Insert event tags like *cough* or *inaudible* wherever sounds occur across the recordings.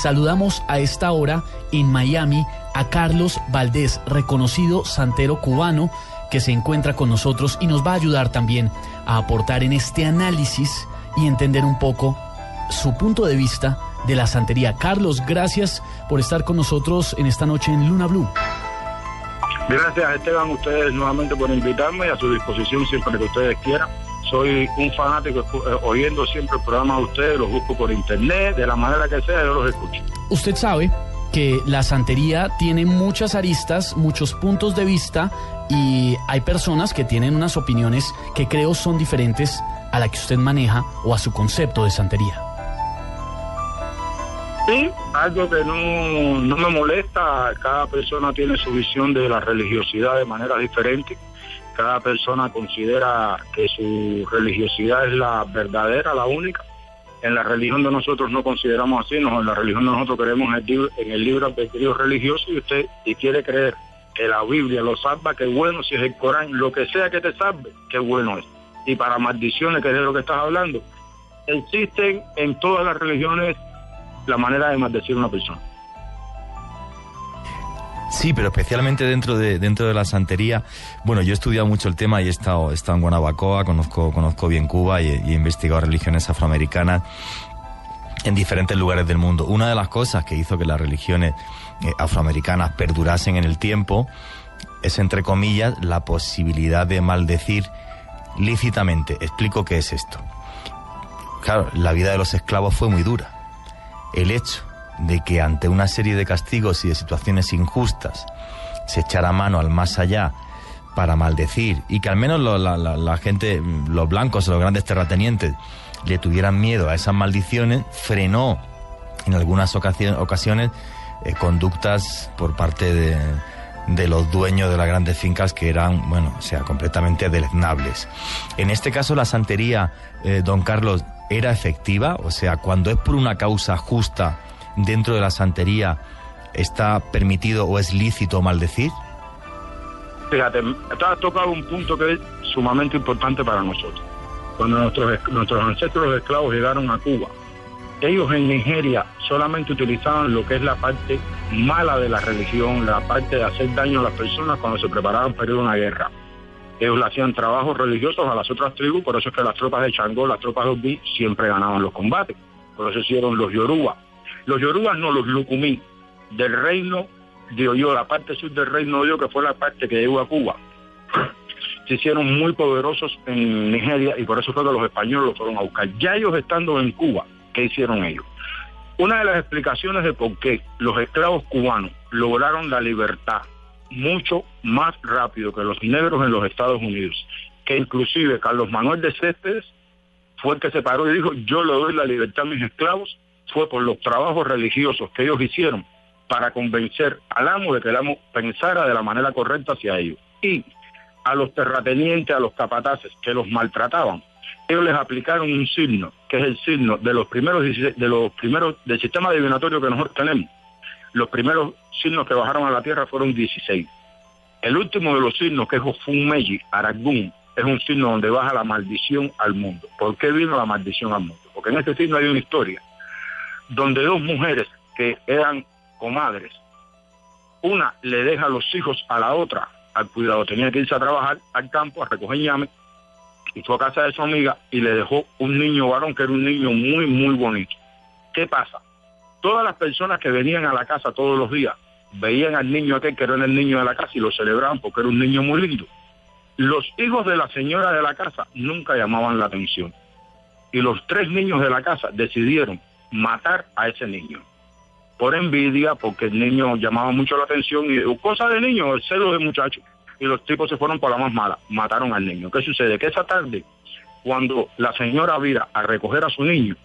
saludamos a esta hora en Miami a Carlos Valdés, reconocido santero cubano que se encuentra con nosotros y nos va a ayudar también a aportar en este análisis y entender un poco su punto de vista de la santería. Carlos, gracias por estar con nosotros en esta noche en Luna Blue. Gracias Esteban, ustedes nuevamente por invitarme y a su disposición siempre que ustedes quieran. Soy un fanático eh, oyendo siempre el programa de ustedes, los busco por internet, de la manera que sea, yo los escucho. Usted sabe que la santería tiene muchas aristas, muchos puntos de vista y hay personas que tienen unas opiniones que creo son diferentes a la que usted maneja o a su concepto de santería. Sí, algo que no, no me molesta, cada persona tiene su visión de la religiosidad de manera diferente, cada persona considera que su religiosidad es la verdadera, la única. En la religión de nosotros no consideramos así, no, en la religión de nosotros creemos en el, libro albedrío religioso y usted y quiere creer que la Biblia lo salva, qué bueno, si es el Corán, lo que sea que te salve, qué bueno es. Y para maldiciones, que es de lo que estás hablando, existen en todas las religiones la manera de maldecir a una persona. Sí, pero especialmente dentro de, dentro de la santería. Bueno, yo he estudiado mucho el tema y he estado, he estado en Guanabacoa, conozco, conozco bien Cuba y, he investigado religiones afroamericanas en diferentes lugares del mundo. Una de las cosas que hizo que las religiones eh, afroamericanas perdurasen en el tiempo es, entre comillas, la posibilidad de maldecir lícitamente. Explico qué es esto. Claro, la vida de los esclavos fue muy dura el hecho de que ante una serie de castigos y de situaciones injustas se echara mano al más allá para maldecir y que al menos la, gente, los blancos, los grandes terratenientes, le tuvieran miedo a esas maldiciones, frenó en algunas ocasiones eh, conductas por parte de, de, los dueños de las grandes fincas que eran, bueno, o sea, completamente deleznables. En este caso, la santería, eh, don Carlos, era efectiva? O sea, cuando es por una causa justa dentro de la santería, ¿está permitido o es lícito maldecir? Fíjate, has tocado un punto que es sumamente importante para nosotros. Cuando nuestros, nuestros ancestros esclavos llegaron a Cuba, ellos en Nigeria solamente utilizaban lo que es la parte mala de la religión, la parte de hacer daño a las personas cuando se preparaban para ir a una guerra. Ellos le hacían trabajos religiosos a las otras tribus, por eso es que las tropas de Changó, las tropas de Obi, siempre ganaban los combates. Por eso hicieron los Yoruba. Los Yoruba no, los Lucumí, del reino de Oyo, la parte sur del reino de Oyo, que fue la parte que llegó a Cuba. *laughs* Se hicieron muy poderosos en Nigeria y por eso fue que los españoles los fueron a buscar. Ya ellos estando en Cuba, ¿qué hicieron ellos? Una de las explicaciones de por qué los esclavos cubanos lograron la libertad mucho más rápido que los negros en los Estados Unidos, que inclusive Carlos Manuel de Céspedes fue el que se paró y dijo, yo le doy la libertad a mis esclavos, fue por los trabajos religiosos que ellos hicieron para convencer al amo de que el amo pensara de la manera correcta hacia ellos. Y a los terratenientes, a los capataces que los maltrataban, ellos les aplicaron un signo, que es el signo de los primeros, de los primeros del sistema divinatorio que nosotros tenemos, los primeros signos que bajaron a la tierra fueron 16. El último de los signos, que es Ofunmeji, Aragún, es un signo donde baja la maldición al mundo. ¿Por qué vino la maldición al mundo? Porque en este signo hay una historia donde dos mujeres que eran comadres, una le deja los hijos a la otra al cuidado, tenía que irse a trabajar al campo a recoger ñame y fue a casa de su amiga y le dejó un niño varón que era un niño muy, muy bonito. ¿Qué pasa? Todas las personas que venían a la casa todos los días veían al niño aquel que era el niño de la casa y lo celebraban porque era un niño muy lindo. Los hijos de la señora de la casa nunca llamaban la atención. Y los tres niños de la casa decidieron matar a ese niño. Por envidia, porque el niño llamaba mucho la atención y cosa de niño, el celo de muchacho. Y los tipos se fueron por la más mala, mataron al niño. ¿Qué sucede? Que esa tarde, cuando la señora vira a recoger a su niño,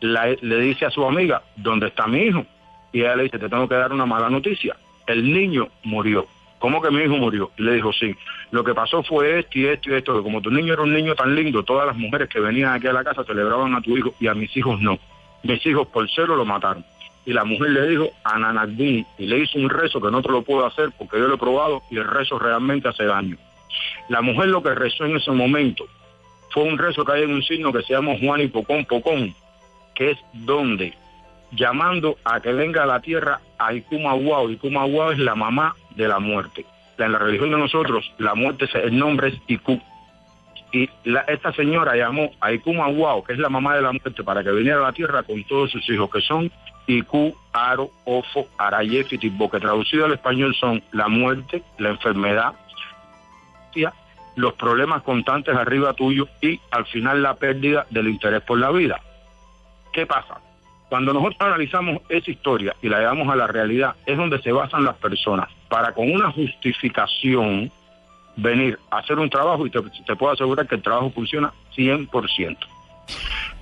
le dice a su amiga, ¿dónde está mi hijo? Y ella le dice, te tengo que dar una mala noticia. El niño murió. ¿Cómo que mi hijo murió? Y le dijo, sí. Lo que pasó fue esto y esto y esto, como tu niño era un niño tan lindo, todas las mujeres que venían aquí a la casa celebraban a tu hijo y a mis hijos no. Mis hijos por cero lo mataron. Y la mujer le dijo a Nanagdín y le hizo un rezo que no te lo puedo hacer porque yo lo he probado y el rezo realmente hace daño. La mujer lo que rezó en ese momento fue un rezo que hay en un signo que se llama Juan y Pocón Pocón, que es donde llamando a que venga a la tierra a Ikumahuao. Ikumahuao es la mamá de la muerte. En la religión de nosotros, la muerte, el nombre es Iku. Y la, esta señora llamó a Ikumahuao, que es la mamá de la muerte, para que viniera a la tierra con todos sus hijos, que son Iku, Aro, Ofo, Arayef y Tibo, que traducido al español son la muerte, la enfermedad, los problemas constantes arriba tuyo y al final la pérdida del interés por la vida. ¿Qué pasa? Cuando nosotros analizamos esa historia y la llevamos a la realidad, es donde se basan las personas para con una justificación venir a hacer un trabajo y te, te puedo asegurar que el trabajo funciona 100%.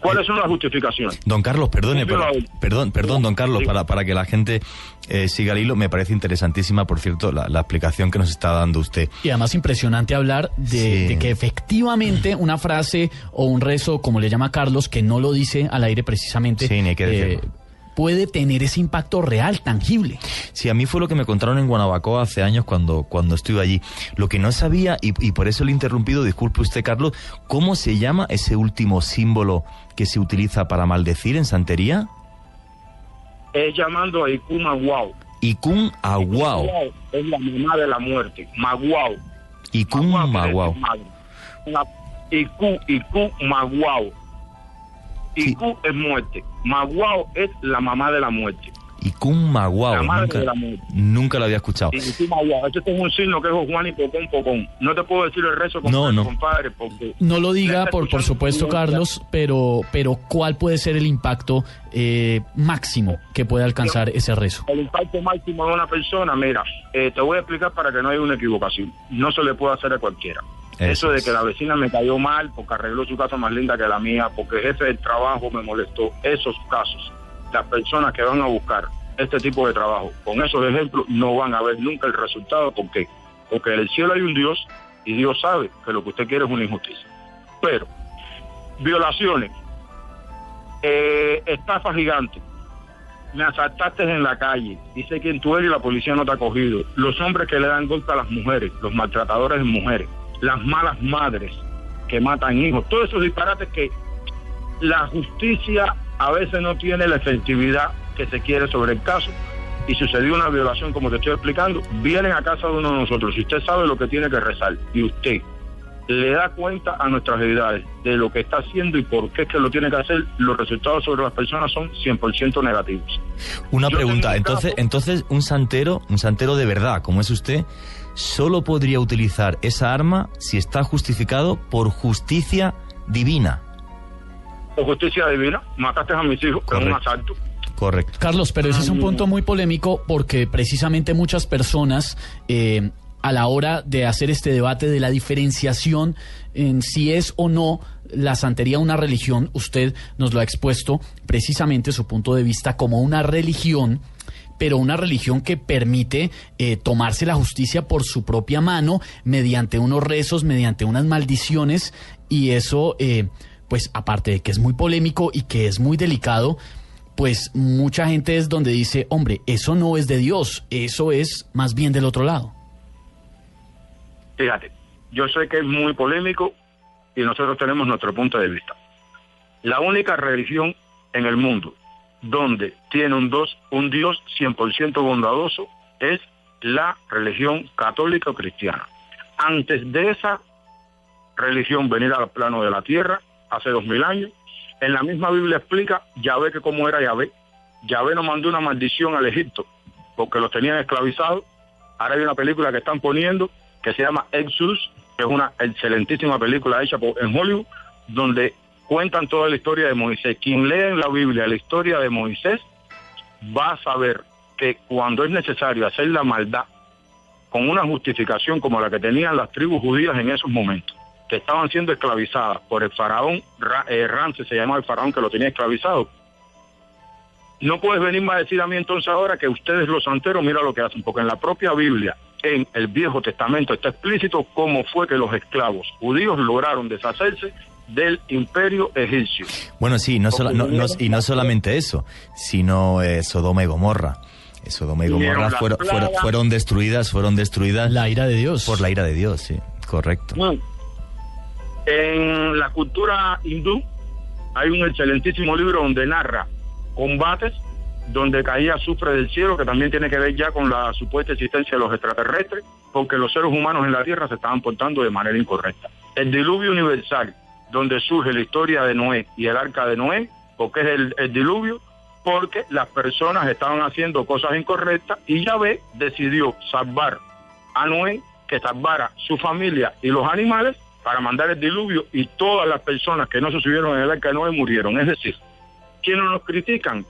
¿Cuáles son las justificaciones? Don Carlos, perdone, perdón, perdón, don Carlos, para, para que la gente eh, siga el hilo, me parece interesantísima, por cierto, la, explicación que nos está dando usted. Y además impresionante hablar de, que efectivamente una frase o un rezo, como le llama Carlos, que no lo dice al aire precisamente, sí, ni que eh, puede tener ese impacto real, tangible. Sí, a mí fue lo que me contaron en Guanabacoa hace años cuando, cuando estuve allí. Lo que no sabía, y, por eso le he interrumpido, disculpe usted, Carlos, ¿cómo se llama ese último símbolo que se utiliza para maldecir en santería? Es llamando a Ikun Aguau. Ikun Aguau. Es la mamá de la muerte. Maguau. Ikun Maguau. Ikun, Ikun Maguau. Iku es muerte. Maguao es la mamá de la muerte. Ikun Maguao. nunca, Nunca lo había escuchado. Este es un signo que es Juan y Pocón Pocón. No te puedo decir el rezo, compadre, no, no. compadre porque... No lo diga, por, por supuesto, Carlos, pero, pero ¿cuál puede ser el impacto eh, máximo que puede alcanzar ese rezo? El impacto máximo de una persona, mira, eh, te voy a explicar para que no haya una equivocación. No se le puede hacer a cualquiera. Eso, de que la vecina me cayó mal porque arregló su casa más linda que la mía, porque el jefe del trabajo me molestó. Esos casos, las personas que van a buscar este tipo de trabajo, con esos ejemplos no van a ver nunca el resultado. ¿Por qué? Porque en el cielo hay un Dios y Dios sabe que lo que usted quiere es una injusticia. Pero, violaciones, eh, estafa gigante, me asaltaste en la calle, dice quién tú eres y la policía no te ha cogido, los hombres que le dan golpe a las mujeres, los maltratadores de mujeres, las malas madres que matan hijos, todos esos disparates que la justicia a veces no tiene la efectividad que se quiere sobre el caso. Y sucedió una violación como te estoy explicando, vienen a casa de uno de nosotros, si usted sabe lo que tiene que rezar y usted le da cuenta a nuestras deidades de lo que está haciendo y por qué es que lo tiene que hacer, los resultados sobre las personas son 100% negativos. Una pregunta, entonces, entonces un santero, un santero de verdad, como es usted, solo podría utilizar esa arma si está justificado por justicia divina. Por justicia divina, mataste a mis hijos con un asalto. Correcto. Carlos, pero ese es un punto muy polémico porque precisamente muchas personas eh, a la hora de hacer este debate de la diferenciación en si es o no la santería una religión, usted nos lo ha expuesto precisamente su punto de vista como una religión pero una religión que permite eh, tomarse la justicia por su propia mano mediante unos rezos, mediante unas maldiciones, y eso, eh, pues aparte de que es muy polémico y que es muy delicado, pues mucha gente es donde dice, hombre, eso no es de Dios, eso es más bien del otro lado. Fíjate, yo sé que es muy polémico y nosotros tenemos nuestro punto de vista. La única religión en el mundo donde tiene un, dos, un Dios 100% bondadoso, es la religión católica o cristiana. Antes de esa religión venir al plano de la tierra, hace dos mil años, en la misma Biblia explica Yahvé que cómo era Yahvé. Yahvé nos mandó una maldición al Egipto porque los tenían esclavizados. Ahora hay una película que están poniendo que se llama Exodus, que es una excelentísima película hecha en Hollywood, donde cuentan toda la historia de Moisés. Quien lee en la Biblia la historia de Moisés va a saber que cuando es necesario hacer la maldad con una justificación como la que tenían las tribus judías en esos momentos, que estaban siendo esclavizadas por el faraón, eh, Ramses se llamaba el faraón que lo tenía esclavizado. No puedes venirme a decir a mí entonces ahora que ustedes los santeros, mira lo que hacen, porque en la propia Biblia, en el Viejo Testamento está explícito cómo fue que los esclavos judíos lograron deshacerse del imperio egipcio. Bueno, sí, no, y no solamente eso, sino eh, Sodoma y Gomorra. Eh, Sodoma y Gomorra fueron, fueron, destruidas, fueron destruidas. La ira de Dios. Por la ira de Dios, sí, correcto. En la cultura hindú hay un excelentísimo libro donde narra combates donde caía azufre del cielo, que también tiene que ver ya con la supuesta existencia de los extraterrestres, porque los seres humanos en la Tierra se estaban portando de manera incorrecta. El diluvio universal, donde surge la historia de Noé y el arca de Noé, porque es el, diluvio, porque las personas estaban haciendo cosas incorrectas y Yahvé decidió salvar a Noé, que salvara su familia y los animales para mandar el diluvio y todas las personas que no se subieron en el arca de Noé murieron. Es decir, quienes nos critican,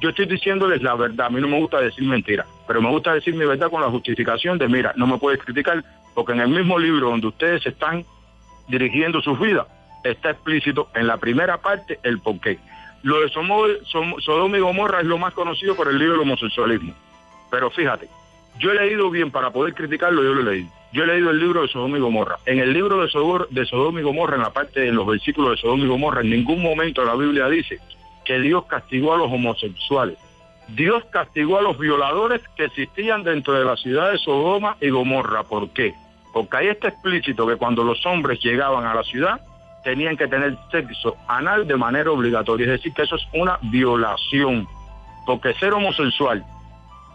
yo estoy diciéndoles la verdad, a mí no me gusta decir mentiras, pero me gusta decir mi verdad con la justificación de, mira, no me puedes criticar, porque en el mismo libro donde ustedes están dirigiendo sus vidas, está explícito en la primera parte el porqué. Lo de Sodoma y Gomorra es lo más conocido por el libro del homosexualismo. Pero fíjate, yo he leído bien para poder criticarlo, yo lo he leído. Yo he leído el libro de Sodoma y Gomorra. En el libro de, Sodoma y Gomorra, en la parte, en los versículos de Sodoma y Gomorra, en ningún momento la Biblia dice que Dios castigó a los homosexuales. Dios castigó a los violadores que existían dentro de la ciudad de Sodoma y Gomorra. ¿Por qué? Porque ahí está explícito que cuando los hombres llegaban a la ciudad, tenían que tener sexo anal de manera obligatoria. Es decir, que eso es una violación. Porque ser homosexual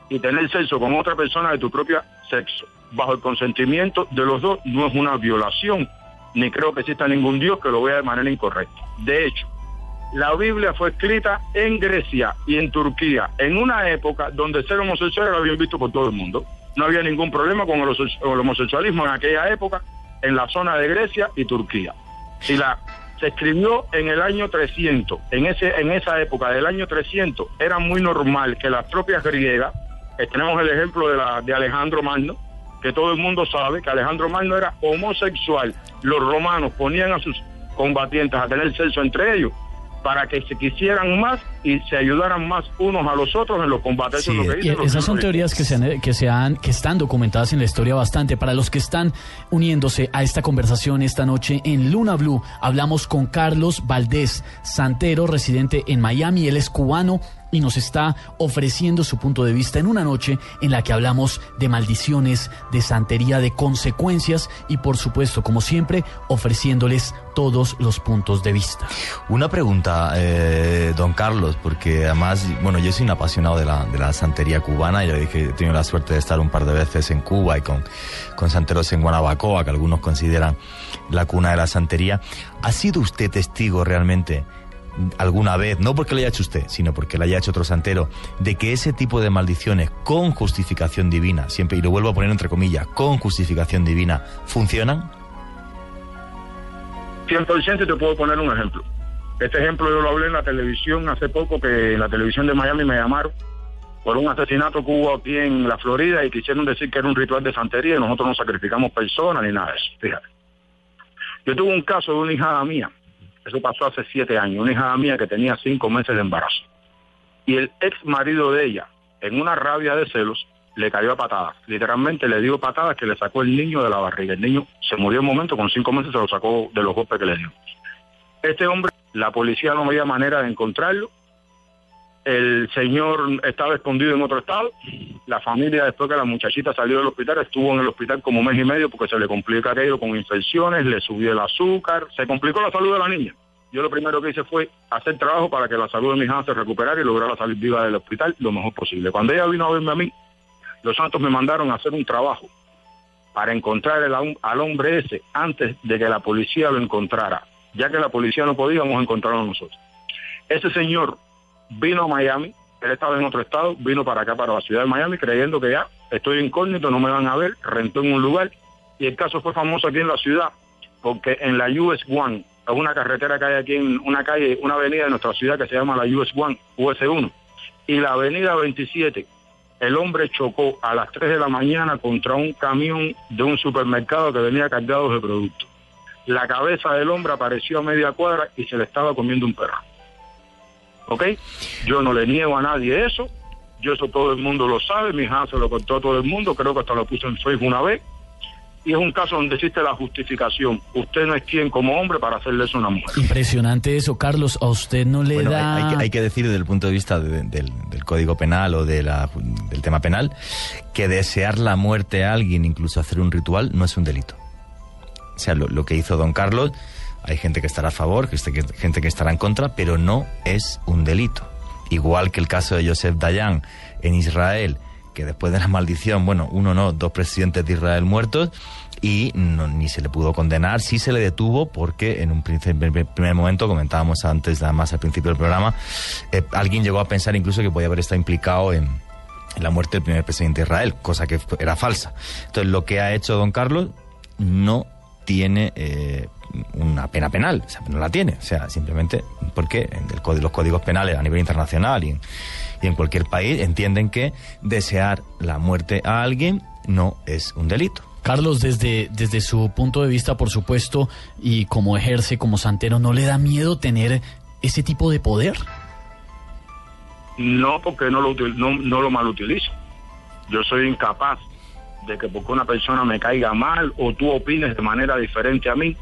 y tener sexo con otra persona de tu propio sexo, bajo el consentimiento de los dos, no es una violación. Ni creo que exista ningún Dios que lo vea de manera incorrecta. De hecho, la Biblia fue escrita en Grecia y en Turquía, en una época donde ser homosexual lo habían visto por todo el mundo. No había ningún problema con el homosexualismo en aquella época en la zona de Grecia y Turquía. Si la se escribió en el año 300, en ese en esa época del año 300 era muy normal que las tropas griegas, tenemos el ejemplo de la de Alejandro Magno, que todo el mundo sabe que Alejandro Magno era homosexual. Los romanos ponían a sus combatientes a tener sexo entre ellos para que se quisieran más y se ayudaran más unos a los otros en los combates. esas son teorías que se, han, que se han, que están documentadas en la historia bastante. Para los que están uniéndose a esta conversación esta noche en Luna Blue, hablamos con Carlos Valdés Santero, residente en Miami. Él es cubano y nos está ofreciendo su punto de vista en una noche en la que hablamos de maldiciones, de santería, de consecuencias y por supuesto, como siempre, ofreciéndoles todos los puntos de vista. Una pregunta, eh, don Carlos, porque además, bueno, yo soy un apasionado de la, de la santería cubana, y dije, he tenido la suerte de estar un par de veces en Cuba y con, con santeros en Guanabacoa, que algunos consideran la cuna de la santería. ¿Ha sido usted testigo realmente? Alguna vez, no porque lo haya hecho usted, sino porque lo haya hecho otro santero, de que ese tipo de maldiciones con justificación divina, siempre, y lo vuelvo a poner entre comillas, con justificación divina, funcionan? 100% te puedo poner un ejemplo. Este ejemplo yo lo hablé en la televisión hace poco, que en la televisión de Miami me llamaron por un asesinato que hubo aquí en la Florida y quisieron decir que era un ritual de santería y nosotros no sacrificamos personas ni nada de eso. Fíjate. Yo tuve un caso de una hijada mía eso pasó hace siete años. Una hija mía que tenía cinco meses de embarazo. Y el ex marido de ella, en una rabia de celos, le cayó a patadas. Literalmente le dio patadas que le sacó el niño de la barriga. El niño se murió un momento, con cinco meses se lo sacó de los golpes que le dio. Este hombre, la policía no había manera de encontrarlo. El señor estaba escondido en otro estado. La familia, después que la muchachita salió del hospital, estuvo en el hospital como un mes y medio porque se le complica aquello con infecciones, le subió el azúcar, se complicó la salud de la niña. Yo lo primero que hice fue hacer trabajo para que la salud de mi hija se recuperara y lograra salir viva del hospital lo mejor posible. Cuando ella vino a verme a mí, los santos me mandaron a hacer un trabajo para encontrar al hombre ese antes de que la policía lo encontrara. Ya que la policía no podía, vamos a nosotros. Ese señor vino a Miami, él estaba en otro estado, vino para acá, para la ciudad de Miami, creyendo que ya estoy incógnito, no me van a ver, rentó en un lugar y el caso fue famoso aquí en la ciudad porque en la US One, es una carretera que hay aquí en una calle, una avenida de nuestra ciudad que se llama la US One, US 1, y la avenida 27, el hombre chocó a las 3 de la mañana contra un camión de un supermercado que venía cargado de productos. La cabeza del hombre apareció a media cuadra y se le estaba comiendo un perro. ¿ok? Yo no le niego a nadie eso, yo eso todo el mundo lo sabe, mi hija se lo contó a todo el mundo, creo que hasta lo puse en Facebook una vez, y es un caso donde existe la justificación. Usted no es quien como hombre para hacerle eso a una mujer. Impresionante eso, Carlos. A usted no le da. Hay, hay, que, decir desde el punto de vista del, del, Código Penal o de la, del tema penal que desear la muerte a alguien, incluso hacer un ritual, no es un delito. O sea, lo, lo que hizo don Carlos hay gente que estará a favor, gente que estará en contra, pero no es un delito. igual que el caso de Joseph Dayan en Israel, que después de la maldición, bueno, uno no, dos presidentes de Israel muertos, y ni se le pudo condenar, sí se le detuvo porque en un primer momento, comentábamos antes, además al principio del programa, eh, alguien llegó a pensar incluso que podía haber estado implicado en, la muerte del primer presidente de Israel, cosa que era falsa. Entonces, lo que ha hecho don Carlos no tiene eh, una pena penal, o sea, no la tiene, o sea, simplemente porque en los códigos penales a nivel internacional y y en cualquier país entienden que desear la muerte a alguien no es un delito. Carlos, desde, desde su punto de vista, por supuesto, y como ejerce como santero, ¿no le da miedo tener ese tipo de poder? No, porque no lo, no, no lo mal utilizo. Yo soy incapaz de que porque una persona me caiga mal o tú opines de manera diferente a mí,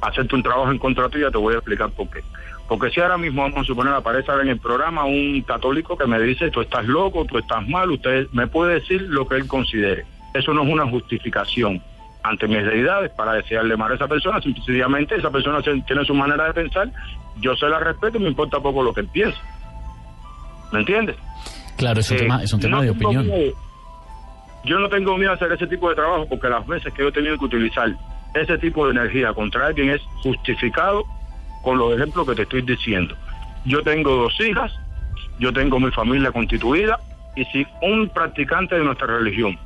hacerte un trabajo en contra tuya, te voy a explicar por qué. Porque si ahora mismo vamos a suponer aparece en el programa un católico que me dice, tú estás loco, tú estás mal, usted me puede decir lo que él considere. Eso no es una justificación ante mis deidades para desearle mal a esa persona, sencillamente esa persona tiene su manera de pensar, yo se la respeto y me importa poco lo que él piensa. ¿Me entiendes? Claro, es un tema, es un tema de opinión. yo no tengo miedo a hacer ese tipo de trabajo porque las veces que yo he tenido que utilizar ese tipo de energía contra alguien es justificado con los ejemplos que te estoy diciendo. Yo tengo dos hijas, yo tengo mi familia constituida y si un practicante de nuestra religión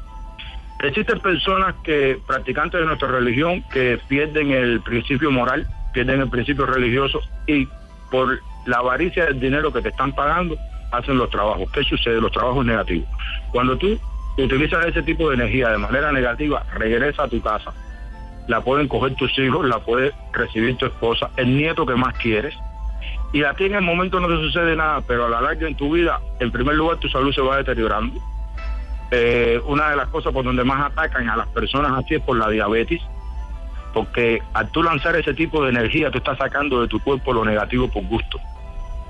Existen personas que, practicantes de nuestra religión, que pierden el principio moral, pierden el principio religioso y por la avaricia del dinero que te están pagando, hacen los trabajos. ¿Qué sucede? Los trabajos negativos. Cuando tú utilizas ese tipo de energía de manera negativa, regresa a tu casa. La pueden coger tus hijos, la puede recibir tu esposa, el nieto que más quieres. Y a ti en el momento no te sucede nada, pero a la larga en tu vida, en primer lugar, tu salud se va deteriorando eh, una de las cosas por donde más atacan a las personas así es por la diabetes, porque al tú lanzar ese tipo de energía, tú estás sacando de tu cuerpo lo negativo por gusto.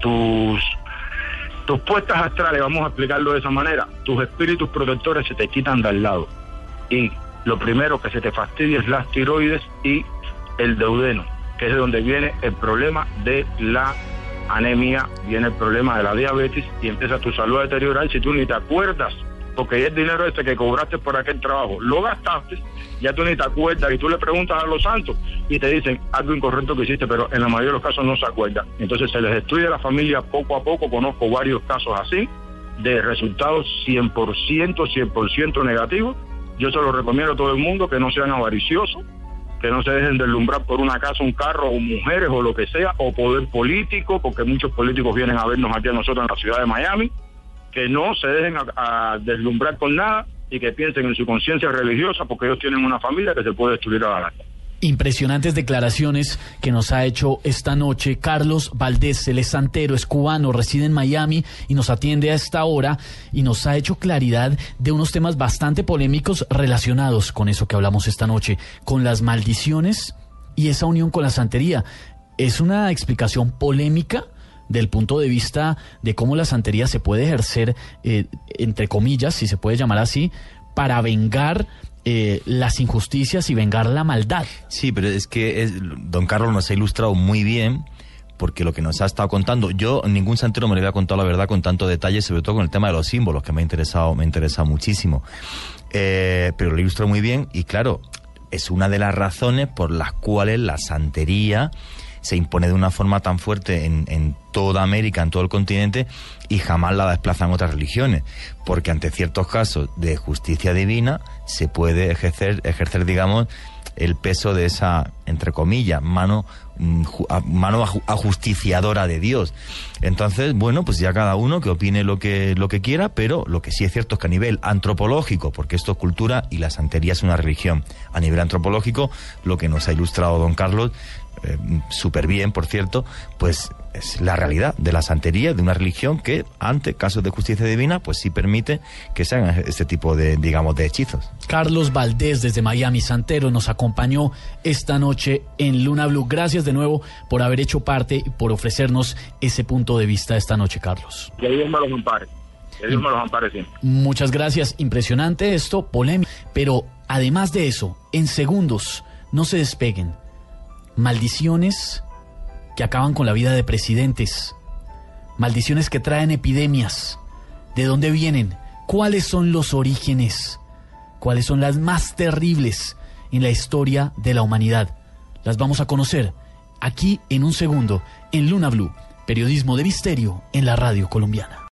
Tus, tus puestas astrales, vamos a explicarlo de esa manera, tus espíritus protectores se te quitan de al lado. Y lo primero que se te fastidia es las tiroides y el deudeno, que es de donde viene el problema de la anemia, viene el problema de la diabetes y empieza tu salud a deteriorar si tú ni te acuerdas porque el dinero este que cobraste por aquel trabajo lo gastaste, ya tú ni te acuerdas y tú le preguntas a los santos y te dicen algo incorrecto que hiciste, pero en la mayoría de los casos no se acuerdan. Entonces se les destruye la familia poco a poco, conozco varios casos así, de resultados 100%, 100% negativos. Yo se lo recomiendo a todo el mundo que no sean avariciosos, que no se dejen deslumbrar por una casa, un carro, o mujeres o lo que sea, o poder político, porque muchos políticos vienen a vernos aquí a nosotros en la ciudad de Miami que no se dejen a, deslumbrar con nada y que piensen en su conciencia religiosa porque ellos tienen una familia que se puede destruir a la Impresionantes declaraciones que nos ha hecho esta noche Carlos Valdés, él es santero, es cubano, reside en Miami y nos atiende a esta hora y nos ha hecho claridad de unos temas bastante polémicos relacionados con eso que hablamos esta noche, con las maldiciones y esa unión con la santería. ¿Es una explicación polémica? del punto de vista de cómo la santería se puede ejercer, eh, entre comillas, si se puede llamar así, para vengar eh, las injusticias y vengar la maldad. Sí, pero es que don Carlos nos ha ilustrado muy bien porque lo que nos ha estado contando, yo ningún santero me lo había contado la verdad con tanto detalle, sobre todo con el tema de los símbolos, que me ha interesado, me ha interesado muchísimo. Eh, pero lo ilustra muy bien y claro, es una de las razones por las cuales la santería se impone de una forma tan fuerte en, en toda América, en todo el continente, y jamás la desplazan otras religiones, porque ante ciertos casos de justicia divina se puede ejercer, ejercer digamos, el peso de esa, entre comillas, mano, mm, mano ajusticiadora de Dios. Entonces, bueno, pues ya cada uno que opine lo que, lo que quiera, pero lo que sí es cierto es que a nivel antropológico, porque esto es cultura y la santería es una religión, a nivel antropológico, lo que nos ha ilustrado don Carlos eh, súper bien, por cierto, pues es la realidad de la santería, de una religión que, ante casos de justicia divina, pues sí permite que se hagan este tipo de, digamos, de hechizos. Carlos Valdés desde Miami Santero nos acompañó esta noche en Luna Blue. Gracias de nuevo por haber hecho parte y por ofrecernos ese punto de vista esta noche, Carlos. Que Dios me los ampare. Que Dios me los ampare siempre. Muchas gracias. Impresionante esto, polémico. Pero además de eso, en segundos, no se despeguen maldiciones que acaban con la vida de presidentes, maldiciones que traen epidemias. ¿De dónde vienen? ¿Cuáles son los orígenes? ¿Cuáles son las más terribles en la historia de la humanidad? Las vamos a conocer aquí en un segundo en Luna Blue, periodismo de misterio en la radio colombiana.